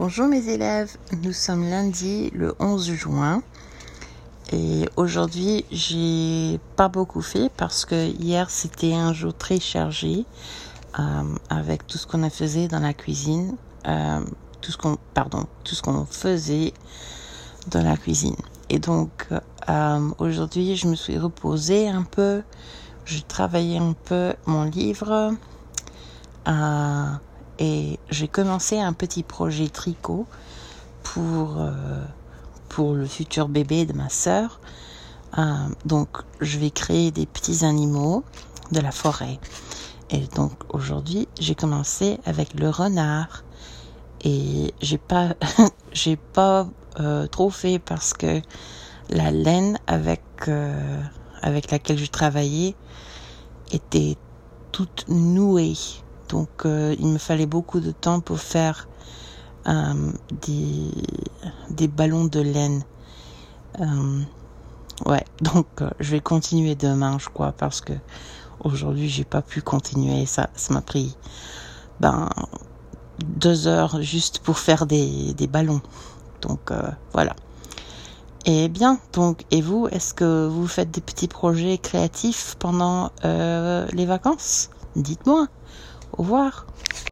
Bonjour mes élèves, nous sommes lundi le 11 juin et aujourd'hui j'ai pas beaucoup fait parce que hier c'était un jour très chargé euh, avec tout ce qu'on a faisait dans la cuisine, euh, tout ce qu'on pardon, tout ce qu'on faisait dans la cuisine. Et donc euh, aujourd'hui je me suis reposée un peu, je travaillais un peu mon livre. J'ai commencé un petit projet tricot pour, euh, le futur bébé de ma sœur. Euh, donc, je vais créer des petits animaux de la forêt. Et donc, aujourd'hui, j'ai commencé avec le renard. Et j'ai pas, j'ai pas euh, trop fait parce que la laine avec, avec laquelle je travaillais était toute nouée. Donc euh, il me fallait beaucoup de temps pour faire euh, des, ballons de laine. Euh, ouais, donc je vais continuer demain, je crois, parce que aujourd'hui j'ai pas pu continuer. Ça, ça m'a pris ben deux heures juste pour faire des, ballons. Donc voilà. Et bien, donc, et vous, est-ce que vous faites des petits projets créatifs pendant les vacances? Dites-moi. Au revoir.